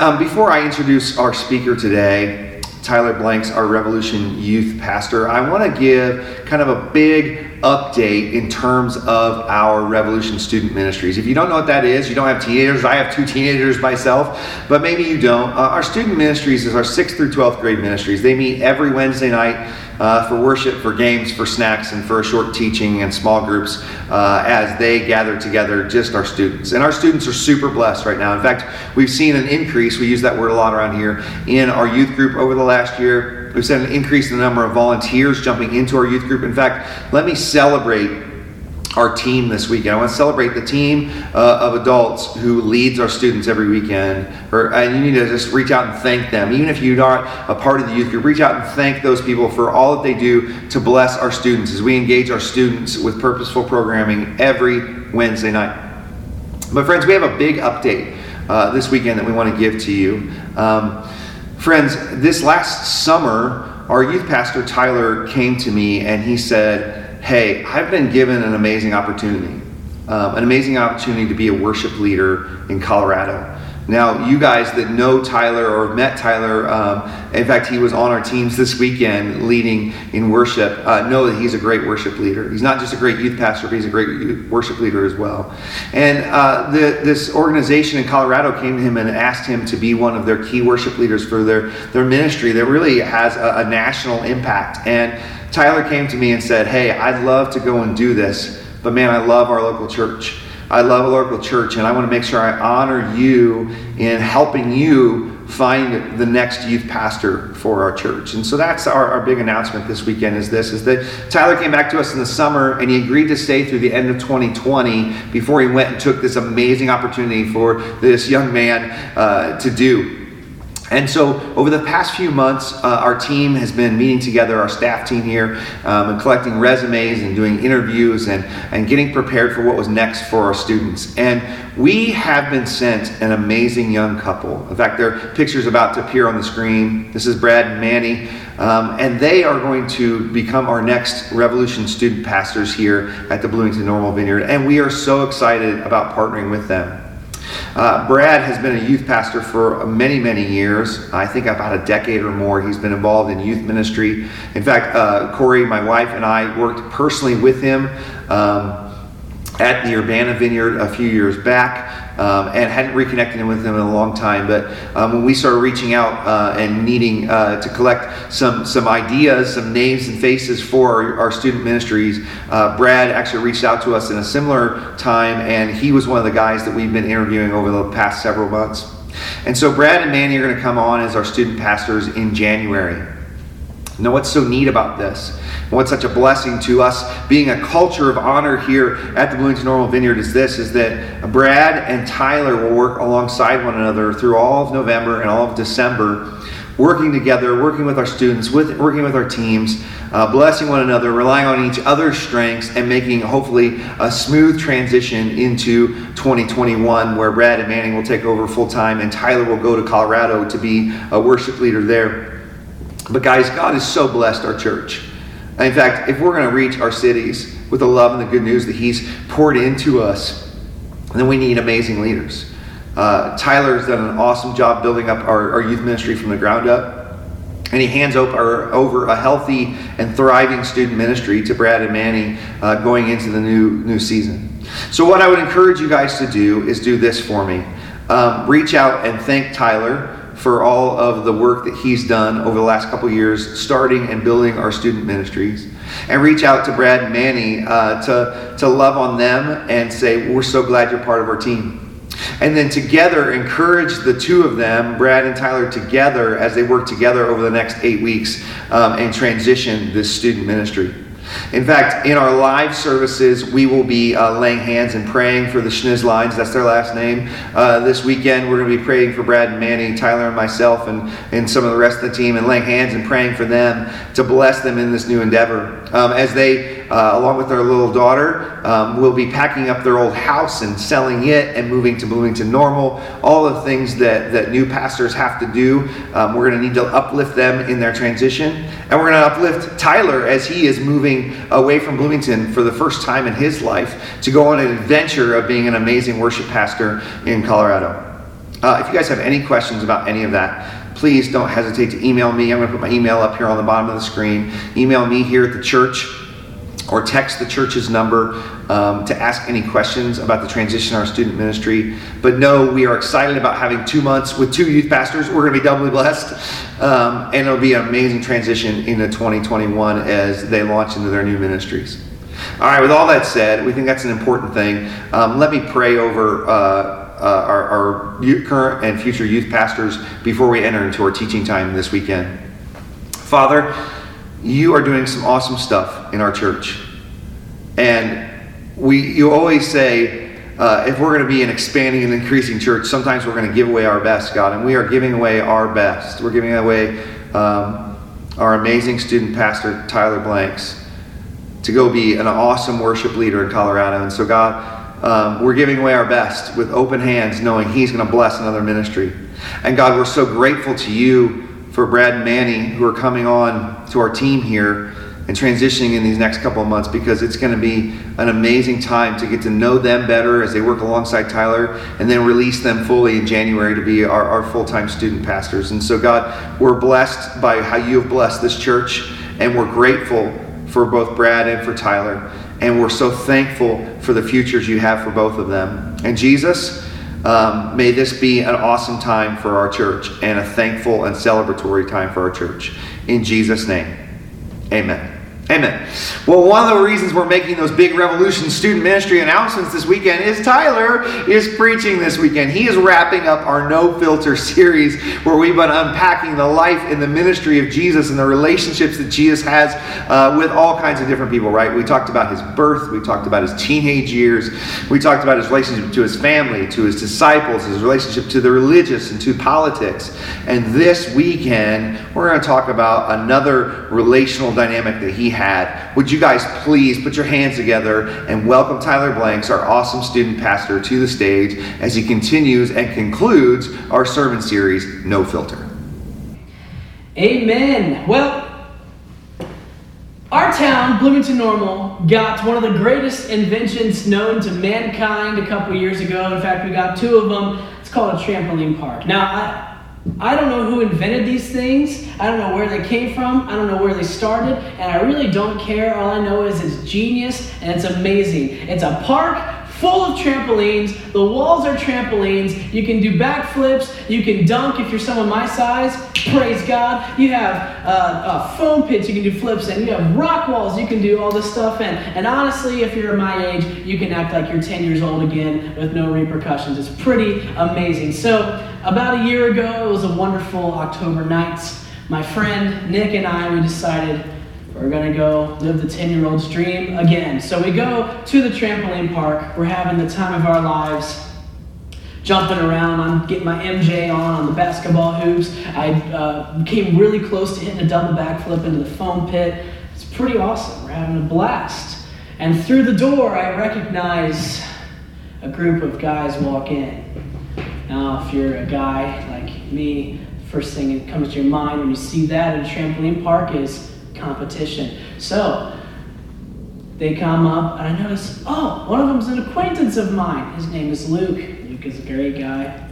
um, before I introduce our speaker today, Tyler Blanks, our Revolution Youth Pastor, I want to give kind of a big update in terms of our Revolution Student Ministries. If you don't know what that is, you don't have teenagers. I have two teenagers myself, but maybe you don't. Uh, our student ministries is our 6th through 12th grade ministries. They meet every Wednesday night uh, for worship, for games, for snacks, and for a short teaching and small groups uh, as they gather together, just our students. And our students are super blessed right now. In fact, we've seen an increase, we use that word a lot around here, in our youth group over the last year. We've seen an increase in the number of volunteers jumping into our youth group. In fact, let me celebrate our team this weekend. I want to celebrate the team uh, of adults who leads our students every weekend. And you need to just reach out and thank them. Even if you're not a part of the youth group, reach out and thank those people for all that they do to bless our students as we engage our students with purposeful programming every Wednesday night. But, friends, we have a big update uh, this weekend that we want to give to you. Um, friends, this last summer, our youth pastor Tyler came to me and he said, hey, I've been given an amazing opportunity, um, an amazing opportunity to be a worship leader in Colorado. Now, you guys that know Tyler or have met Tyler, um, in fact, he was on our teams this weekend leading in worship, uh, know that he's a great worship leader. He's not just a great youth pastor, but he's a great worship leader as well. And uh, the, this organization in Colorado came to him and asked him to be one of their key worship leaders for their, their ministry that really has a, a national impact. And Tyler came to me and said, Hey, I'd love to go and do this, but man, I love our local church. I love a local church, and I want to make sure I honor you in helping you find the next youth pastor for our church. And so that's our, our big announcement this weekend is this, is that Tyler came back to us in the summer and he agreed to stay through the end of 2020 before he went and took this amazing opportunity for this young man uh, to do. And so, over the past few months, uh, our team has been meeting together, our staff team here, um, and collecting resumes and doing interviews and, and getting prepared for what was next for our students. And we have been sent an amazing young couple. In fact, their picture's about to appear on the screen. This is Brad and Manny, um, and they are going to become our next Revolution student pastors here at the Bloomington Normal Vineyard. And we are so excited about partnering with them. Uh, Brad has been a youth pastor for many, many years. I think about a decade or more. He's been involved in youth ministry. In fact, uh, Corey, my wife, and I worked personally with him. Um, at the Urbana Vineyard a few years back um, and hadn't reconnected with them in a long time. But um, when we started reaching out uh, and needing uh, to collect some, some ideas, some names and faces for our, our student ministries, uh, Brad actually reached out to us in a similar time, and he was one of the guys that we've been interviewing over the past several months. And so Brad and Manny are going to come on as our student pastors in January. Now, what's so neat about this? What's such a blessing to us being a culture of honor here at the Bloomington Normal Vineyard is this is that Brad and Tyler will work alongside one another through all of November and all of December, working together, working with our students, with working with our teams, uh, blessing one another, relying on each other's strengths, and making hopefully a smooth transition into 2021 where Brad and Manning will take over full time and Tyler will go to Colorado to be a worship leader there. But, guys, God has so blessed our church. In fact, if we're going to reach our cities with the love and the good news that He's poured into us, then we need amazing leaders. Uh, Tyler's done an awesome job building up our, our youth ministry from the ground up. And he hands over, over a healthy and thriving student ministry to Brad and Manny uh, going into the new, new season. So, what I would encourage you guys to do is do this for me. Um, reach out and thank Tyler for all of the work that he's done over the last couple years, starting and building our student ministries. And reach out to Brad and Manny uh, to, to love on them and say, We're so glad you're part of our team. And then together, encourage the two of them, Brad and Tyler, together as they work together over the next eight weeks um, and transition this student ministry. In fact, in our live services, we will be uh, laying hands and praying for the Schnizzlines. That's their last name. Uh, this weekend, we're going to be praying for Brad and Manny, Tyler and myself, and, and some of the rest of the team, and laying hands and praying for them to bless them in this new endeavor. Um, as they, uh, along with their little daughter, um, will be packing up their old house and selling it and moving to Bloomington Normal. All the things that, that new pastors have to do. Um, we're going to need to uplift them in their transition. And we're going to uplift Tyler as he is moving away from Bloomington for the first time in his life to go on an adventure of being an amazing worship pastor in Colorado. Uh, if you guys have any questions about any of that, please don't hesitate to email me. I'm going to put my email up here on the bottom of the screen. Email me here at the church or text the church's number um, to ask any questions about the transition our student ministry. But no, we are excited about having two months with two youth pastors. We're going to be doubly blessed. Um, and it'll be an amazing transition into 2021 as they launch into their new ministries. All right, with all that said, we think that's an important thing. Um, let me pray over. Uh, uh, our, our current and future youth pastors before we enter into our teaching time this weekend. Father, you are doing some awesome stuff in our church. And we, you always say, uh, if we're going to be an expanding and increasing church, sometimes we're going to give away our best, God. And we are giving away our best. We're giving away um, our amazing student pastor, Tyler Blanks, to go be an awesome worship leader in Colorado. And so, God, um, we're giving away our best with open hands, knowing He's going to bless another ministry. And God, we're so grateful to you for Brad and Manny who are coming on to our team here and transitioning in these next couple of months because it's going to be an amazing time to get to know them better as they work alongside Tyler and then release them fully in January to be our, our full time student pastors. And so, God, we're blessed by how you have blessed this church, and we're grateful for both Brad and for Tyler. And we're so thankful for the futures you have for both of them. And Jesus, um, may this be an awesome time for our church and a thankful and celebratory time for our church. In Jesus' name, amen. Amen. Well, one of the reasons we're making those big Revolution student ministry announcements this weekend is Tyler is preaching this weekend. He is wrapping up our No Filter series where we've been unpacking the life and the ministry of Jesus and the relationships that Jesus has uh, with all kinds of different people, right? We talked about his birth, we talked about his teenage years, we talked about his relationship to his family, to his disciples, his relationship to the religious and to politics. And this weekend, we're going to talk about another relational dynamic that he had. Would you guys please put your hands together and welcome Tyler Blanks, our awesome student pastor, to the stage as he continues and concludes our sermon series, No Filter. Amen. Well, our town, Bloomington Normal, got one of the greatest inventions known to mankind a couple years ago. In fact, we got two of them. It's called a trampoline park. Now, I, I don't know who invented these things. I don't know where they came from. I don't know where they started. And I really don't care. All I know is it's genius and it's amazing. It's a park full of trampolines. The walls are trampolines. You can do backflips. You can dunk if you're someone my size. Praise God. You have uh, uh, foam pits you can do flips and You have rock walls you can do all this stuff in. And honestly, if you're my age, you can act like you're 10 years old again with no repercussions. It's pretty amazing. So, about a year ago, it was a wonderful October night. My friend Nick and I, we decided we're going to go live the 10 year old's dream again. So we go to the trampoline park. We're having the time of our lives, jumping around. I'm getting my MJ on on the basketball hoops. I uh, came really close to hitting a double backflip into the foam pit. It's pretty awesome. We're having a blast. And through the door, I recognize a group of guys walk in. Now, if you're a guy like me, first thing that comes to your mind when you see that at a trampoline park is competition. So they come up, and I notice, oh, one of them's an acquaintance of mine. His name is Luke. Luke is a great guy.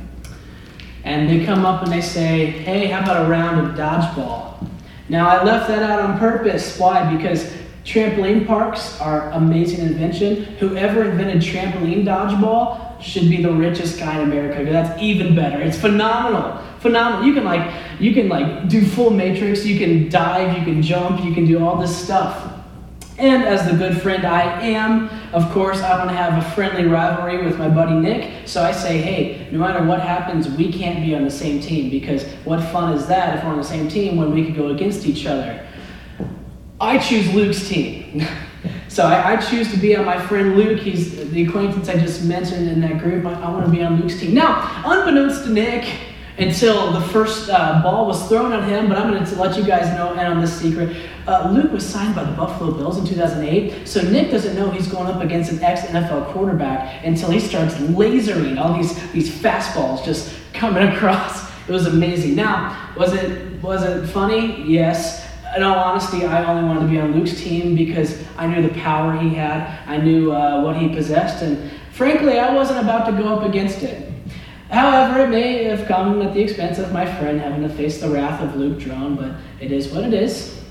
And they come up and they say, hey, how about a round of dodgeball? Now, I left that out on purpose. Why? Because trampoline parks are amazing invention. Whoever invented trampoline dodgeball should be the richest guy in America. That's even better. It's phenomenal phenomenal. You can like you can like do full matrix, you can dive, you can jump, you can do all this stuff. And as the good friend I am, of course, I want to have a friendly rivalry with my buddy Nick. So I say, hey, no matter what happens, we can't be on the same team because what fun is that if we're on the same team when we could go against each other? I choose Luke's team. so I, I, choose to be on my friend Luke. He's the acquaintance I just mentioned in that group. I, I want to be on Luke's team. Now, unbeknownst to Nick, until the first uh, ball was thrown at him. But I'm going to let you guys know and on this secret. Uh, Luke was signed by the Buffalo Bills in 2008, so Nick doesn't know he's going up against an ex NFL quarterback until he starts lasering all these these fastballs just coming across. It was amazing. Now, was it was it funny? Yes. In all honesty, I only wanted to be on Luke's team because I knew the power he had. I knew uh, what he possessed, and frankly, I wasn't about to go up against it. However, it may have come at the expense of my friend having to face the wrath of Luke Drone, but it is what it is.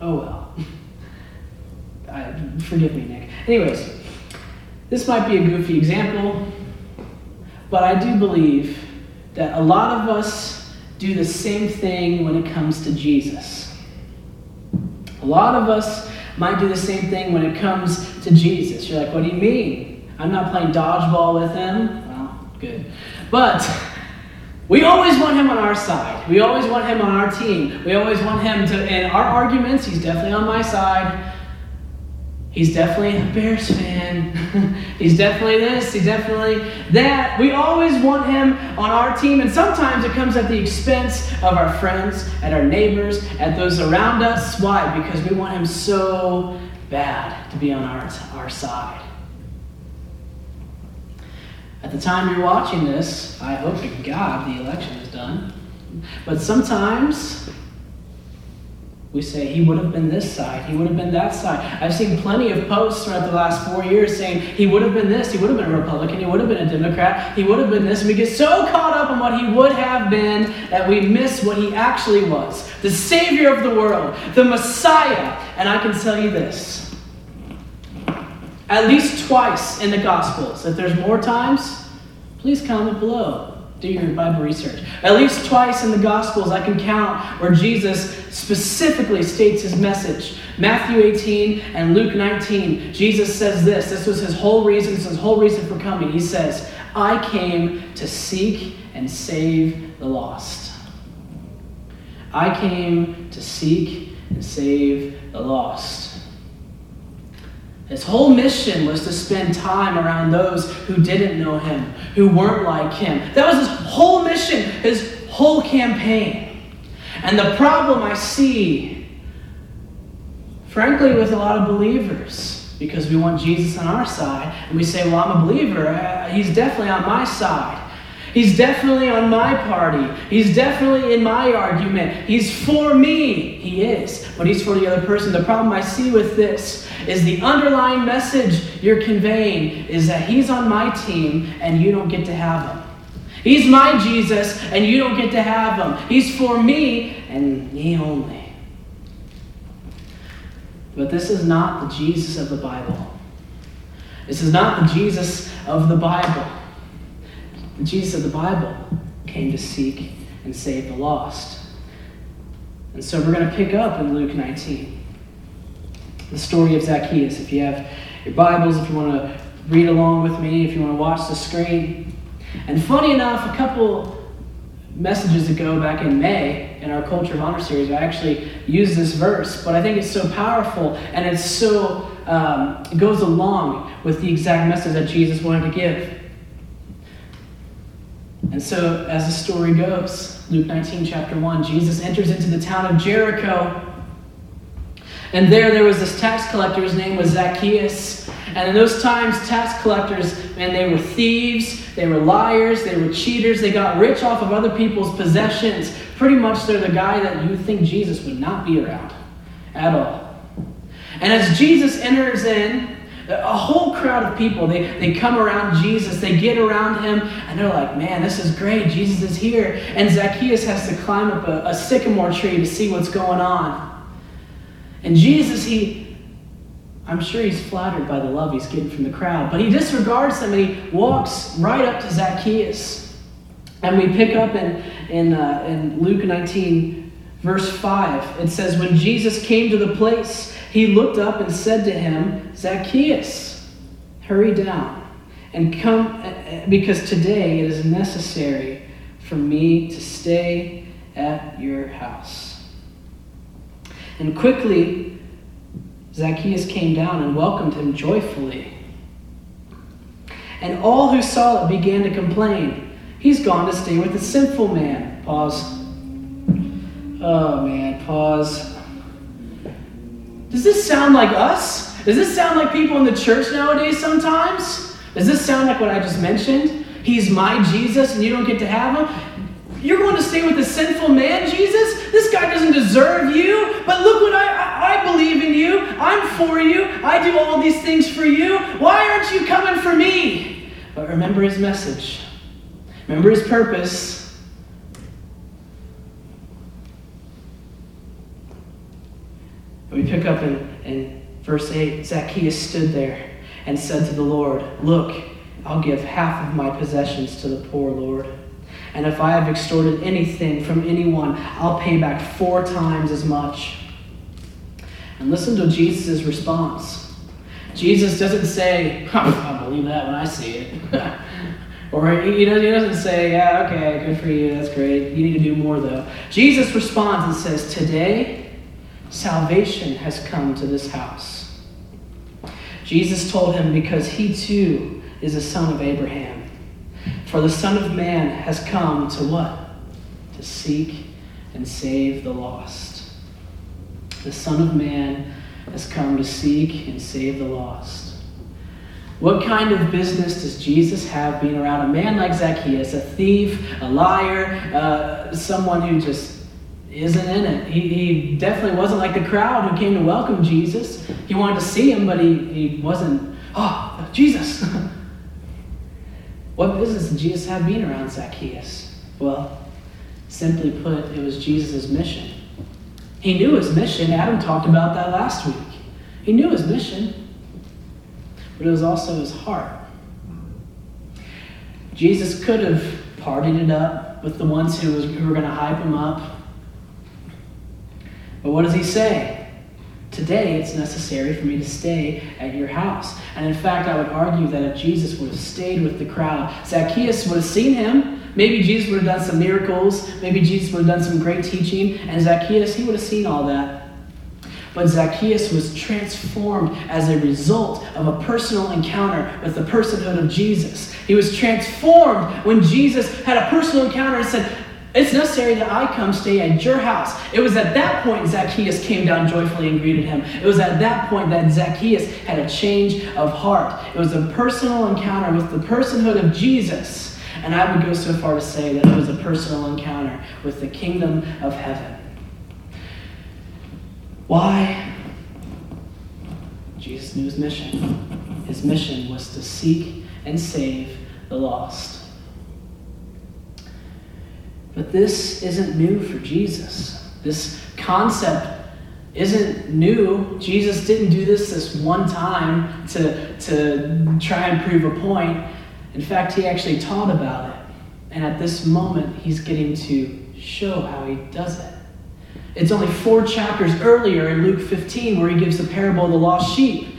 Oh well. I, forgive me, Nick. Anyways, this might be a goofy example, but I do believe that a lot of us do the same thing when it comes to Jesus. A lot of us might do the same thing when it comes to Jesus. You're like, what do you mean? I'm not playing dodgeball with him. Well, good. But we always want him on our side. We always want him on our team. We always want him to, in our arguments, he's definitely on my side. He's definitely a Bears fan. he's definitely this, he's definitely that. We always want him on our team, and sometimes it comes at the expense of our friends, at our neighbors, at those around us. Why? Because we want him so bad to be on our, our side. At the time you're watching this, I hope to God the election is done. But sometimes we say he would have been this side, he would have been that side. I've seen plenty of posts throughout the last four years saying he would have been this, he would have been a Republican, he would have been a Democrat, he would have been this. And we get so caught up in what he would have been that we miss what he actually was the Savior of the world, the Messiah. And I can tell you this at least twice in the Gospels. If there's more times, please comment below do your Bible research. At least twice in the Gospels, I can count where Jesus specifically states his message. Matthew 18 and Luke 19, Jesus says this. This was his whole reason, This was his whole reason for coming. He says, I came to seek and save the lost. I came to seek and save the lost. His whole mission was to spend time around those who didn't know him, who weren't like him. That was his whole mission, his whole campaign. And the problem I see, frankly, with a lot of believers, because we want Jesus on our side, and we say, Well, I'm a believer, uh, he's definitely on my side. He's definitely on my party. He's definitely in my argument. He's for me. He is, but he's for the other person. The problem I see with this is the underlying message you're conveying is that he's on my team and you don't get to have him. He's my Jesus and you don't get to have him. He's for me and me only. But this is not the Jesus of the Bible. This is not the Jesus of the Bible. The Jesus of the Bible came to seek and save the lost. And so we're going to pick up in Luke 19 the story of Zacchaeus. If you have your Bibles, if you want to read along with me, if you want to watch the screen. And funny enough, a couple messages ago, back in May, in our Culture of Honor series, I actually used this verse, but I think it's so powerful and it's so, um, it goes along with the exact message that Jesus wanted to give. And so, as the story goes, Luke 19, chapter 1, Jesus enters into the town of Jericho and there, there was this tax collector. His name was Zacchaeus. And in those times, tax collectors, man, they were thieves, they were liars, they were cheaters, they got rich off of other people's possessions. Pretty much, they're the guy that you think Jesus would not be around at all. And as Jesus enters in, a whole crowd of people, they, they come around Jesus, they get around him, and they're like, man, this is great. Jesus is here. And Zacchaeus has to climb up a, a sycamore tree to see what's going on. And Jesus, he, I'm sure he's flattered by the love he's getting from the crowd, but he disregards them and he walks right up to Zacchaeus. And we pick up in, in, uh, in Luke 19, verse 5. It says, When Jesus came to the place, he looked up and said to him, Zacchaeus, hurry down and come, because today it is necessary for me to stay at your house. And quickly, Zacchaeus came down and welcomed him joyfully. And all who saw it began to complain. He's gone to stay with a sinful man. Pause. Oh man, pause. Does this sound like us? Does this sound like people in the church nowadays sometimes? Does this sound like what I just mentioned? He's my Jesus and you don't get to have him? You're going to stay with a sinful man, Jesus? This guy doesn't deserve you. But look what I, I, I believe in you. I'm for you. I do all these things for you. Why aren't you coming for me? But remember his message. Remember his purpose. We pick up in, in verse 8 Zacchaeus stood there and said to the Lord, Look, I'll give half of my possessions to the poor, Lord. And if I have extorted anything from anyone, I'll pay back four times as much. And listen to Jesus' response. Jesus doesn't say, I'll believe that when I see it. or he doesn't say, Yeah, okay, good for you, that's great. You need to do more, though. Jesus responds and says, Today, salvation has come to this house. Jesus told him because he too is a son of Abraham. For the Son of Man has come to what? To seek and save the lost. The Son of Man has come to seek and save the lost. What kind of business does Jesus have being around a man like Zacchaeus, a thief, a liar, uh, someone who just isn't in it? He, he definitely wasn't like the crowd who came to welcome Jesus. He wanted to see him, but he, he wasn't, oh, Jesus. What business did Jesus have being around Zacchaeus? Well, simply put, it was Jesus' mission. He knew his mission. Adam talked about that last week. He knew his mission, but it was also his heart. Jesus could have partied it up with the ones who, was, who were going to hype him up. But what does he say? Today, it's necessary for me to stay at your house. And in fact, I would argue that if Jesus would have stayed with the crowd, Zacchaeus would have seen him. Maybe Jesus would have done some miracles. Maybe Jesus would have done some great teaching. And Zacchaeus, he would have seen all that. But Zacchaeus was transformed as a result of a personal encounter with the personhood of Jesus. He was transformed when Jesus had a personal encounter and said, it's necessary that I come stay at your house. It was at that point Zacchaeus came down joyfully and greeted him. It was at that point that Zacchaeus had a change of heart. It was a personal encounter with the personhood of Jesus. And I would go so far to say that it was a personal encounter with the kingdom of heaven. Why? Jesus knew his mission. His mission was to seek and save the lost. But this isn't new for Jesus. This concept isn't new. Jesus didn't do this this one time to, to try and prove a point. In fact, he actually taught about it. And at this moment, he's getting to show how he does it. It's only four chapters earlier in Luke 15 where he gives the parable of the lost sheep.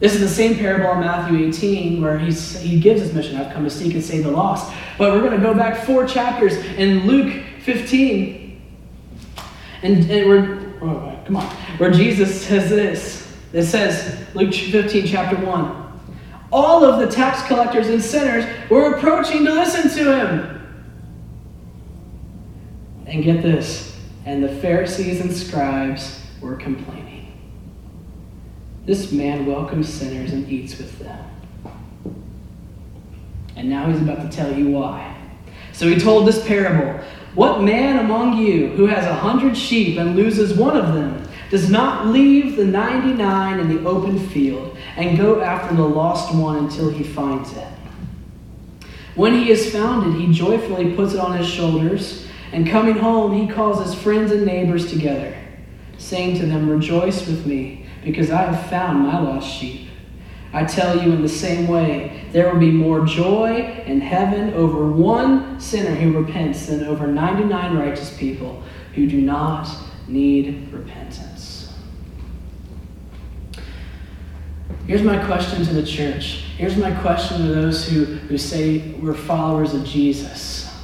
This is the same parable in Matthew 18 where he's, he gives his mission I've come to seek and save the lost. But we're going to go back four chapters in Luke 15. And, and we're, oh, come on, where Jesus says this. It says, Luke 15, chapter 1. All of the tax collectors and sinners were approaching to listen to him. And get this, and the Pharisees and scribes were complaining. This man welcomes sinners and eats with them. And now he's about to tell you why. So he told this parable What man among you who has a hundred sheep and loses one of them does not leave the 99 in the open field and go after the lost one until he finds it? When he has found it, he joyfully puts it on his shoulders, and coming home, he calls his friends and neighbors together, saying to them, Rejoice with me because I have found my lost sheep. I tell you in the same way, there will be more joy in heaven over one sinner who repents than over 99 righteous people who do not need repentance. Here's my question to the church. Here's my question to those who, who say we're followers of Jesus.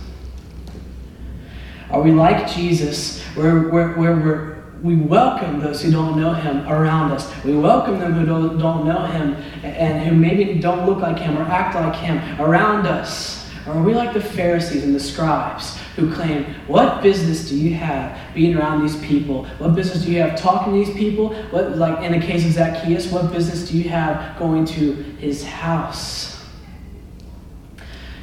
Are we like Jesus, where, where, where we're we welcome those who don't know him around us. We welcome them who don't, don't know him and who maybe don't look like him or act like him around us. Or are we like the Pharisees and the scribes who claim, What business do you have being around these people? What business do you have talking to these people? What, like in the case of Zacchaeus, what business do you have going to his house?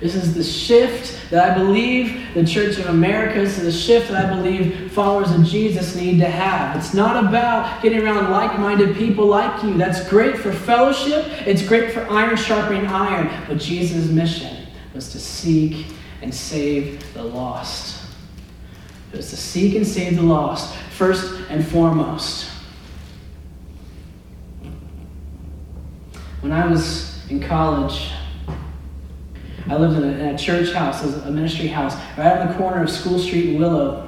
This is the shift that I believe the Church of America, this is the shift that I believe followers of Jesus need to have. It's not about getting around like minded people like you. That's great for fellowship, it's great for iron sharpening iron. But Jesus' mission was to seek and save the lost. It was to seek and save the lost, first and foremost. When I was in college, I lived in a, in a church house, a ministry house, right on the corner of School Street and Willow.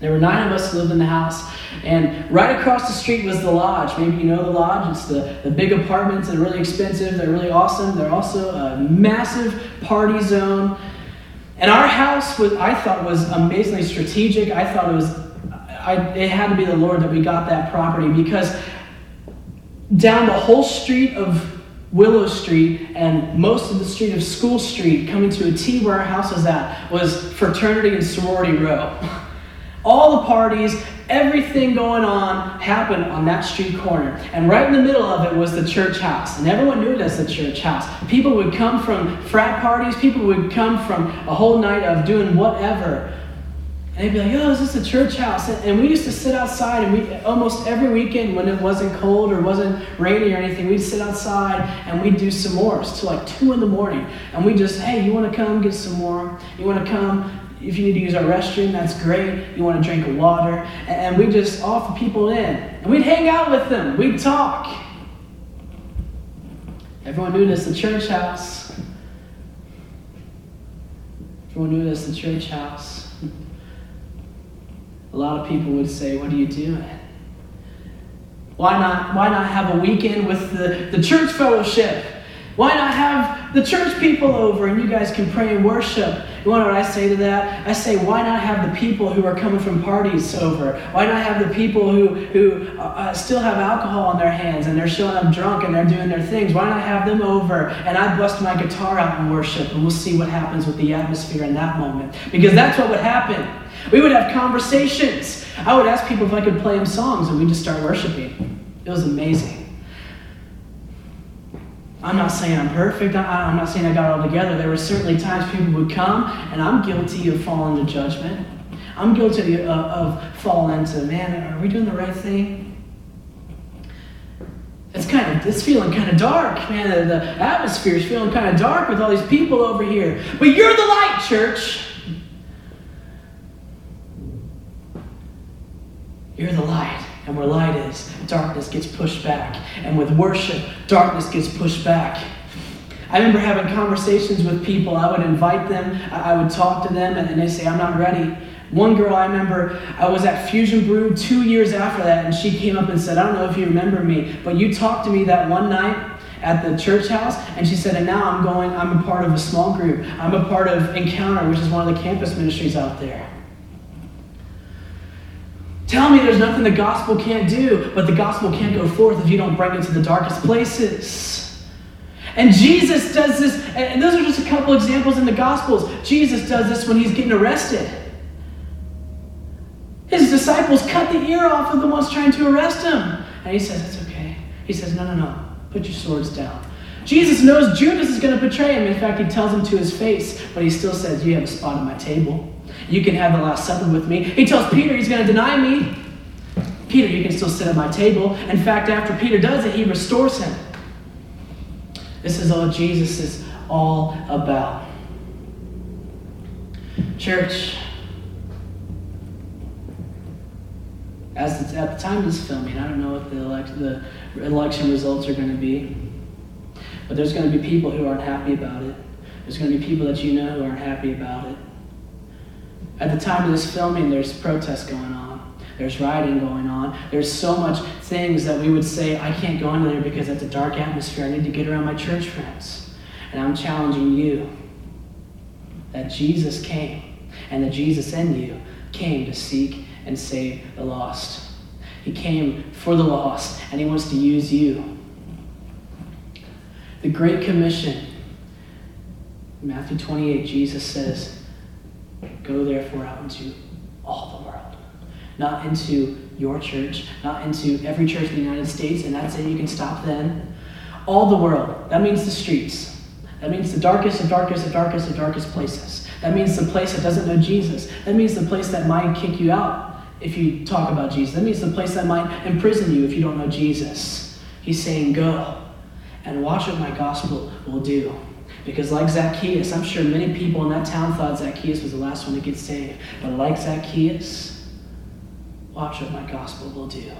There were nine of us who lived in the house, and right across the street was the lodge. Maybe you know the lodge. It's the, the big apartments. They're really expensive. They're really awesome. They're also a massive party zone. And our house was, I thought, was amazingly strategic. I thought it was, I, it had to be the Lord that we got that property because down the whole street of Willow Street and most of the street of School Street, coming to a T where our house was at, was fraternity and sorority row. All the parties, everything going on happened on that street corner. And right in the middle of it was the church house. And everyone knew it as the church house. People would come from frat parties, people would come from a whole night of doing whatever. And they'd be like, oh, is this a church house? And we used to sit outside, and we almost every weekend when it wasn't cold or wasn't rainy or anything, we'd sit outside and we'd do s'mores till like 2 in the morning. And we just, hey, you want to come get some more? You want to come? If you need to use our restroom, that's great. You want to drink water? And we just offer people in. And we'd hang out with them, we'd talk. Everyone knew this, the church house. Everyone knew this, the church house a lot of people would say, What are you doing? Why not, why not have a weekend with the, the church fellowship? Why not have the church people over and you guys can pray and worship? You want what I say to that? I say, why not have the people who are coming from parties over? Why not have the people who, who uh, uh still have alcohol on their hands and they're showing up drunk and they're doing their things? Why not have them over and I bust my guitar out and worship and we'll see what happens with the atmosphere in that moment? Because that's what would happen. We would have conversations. I would ask people if I could play them songs, and we'd just start worshiping. It was amazing. I'm not saying I'm perfect. I, am not saying I got it all together. There were certainly times people would come, and I'm guilty of falling to judgment. I'm guilty of, of falling to, man, are we doing the right thing? It's kind of, it's feeling kind of dark, man. The, the atmosphere is feeling kind of dark with all these people over here. But you're the light, church. You're the light. And where light is, darkness gets pushed back. And with worship, darkness gets pushed back. I remember having conversations with people. I would invite them, I would talk to them, and they say, I'm not ready. One girl I remember, I was at Fusion Brew two years after that, and she came up and said, I don't know if you remember me, but you talked to me that one night at the church house, and she said, and now I'm going, I'm a part of a small group. I'm a part of Encounter, which is one of the campus ministries out there. Tell me there's nothing the gospel can't do, but the gospel can't go forth if you don't bring it to the darkest places. And Jesus does this, and those are just a couple examples in the gospels. Jesus does this when he's getting arrested. His disciples cut the ear off of the ones trying to arrest him. And he says, It's okay. He says, No, no, no. Put your swords down. Jesus knows Judas is going to betray him. In fact, he tells him to his face, but he still says, You have a spot at my table. You can have the Last Supper with me. He tells Peter he's going to deny me. Peter, you can still sit at my table. In fact, after Peter does it, he restores him. This is all Jesus is all about. Church, as at the time of this filming, I don't know what the, elect, the election results are going to be, but there's going to be people who aren't happy about it. There's going to be people that you know who aren't happy about it. At the time of this filming, there's protests going on. There's rioting going on. There's so much things that we would say, I can't go into there because it's a dark atmosphere. I need to get around my church friends. And I'm challenging you that Jesus came and that Jesus in you came to seek and save the lost. He came for the lost and he wants to use you. The Great Commission, Matthew 28, Jesus says, Go therefore out into all the world. Not into your church, not into every church in the United States, and that's it, you can stop then. All the world. That means the streets. That means the darkest of darkest of darkest of darkest places. That means the place that doesn't know Jesus. That means the place that might kick you out if you talk about Jesus. That means the place that might imprison you if you don't know Jesus. He's saying, Go and watch what my gospel will do. Because, like Zacchaeus, I'm sure many people in that town thought Zacchaeus was the last one to get saved. But, like Zacchaeus, watch what my gospel will do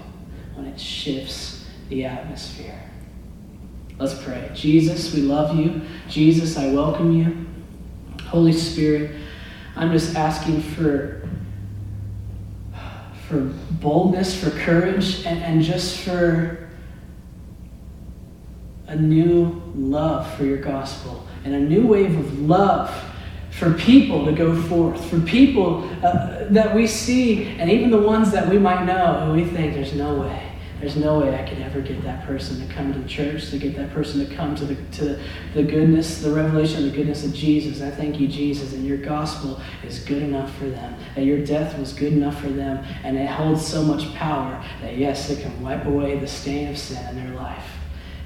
when it shifts the atmosphere. Let's pray. Jesus, we love you. Jesus, I welcome you. Holy Spirit, I'm just asking for, for boldness, for courage, and, and just for a new love for your gospel and a new wave of love for people to go forth, for people uh, that we see, and even the ones that we might know, and we think there's no way. There's no way I could ever get that person to come to church, to get that person to come to the, to the goodness, the revelation of the goodness of Jesus. I thank you, Jesus, and your gospel is good enough for them, that your death was good enough for them, and it holds so much power that, yes, it can wipe away the stain of sin in their life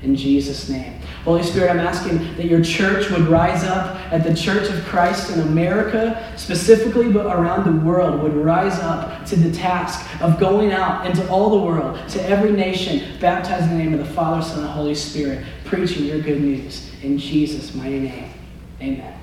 in Jesus' name. Holy Spirit, I'm asking that your church would rise up, at the Church of Christ in America specifically, but around the world, would rise up to the task of going out into all the world, to every nation, baptizing in the name of the Father, Son, and Holy Spirit, preaching your good news. In Jesus' mighty name, amen.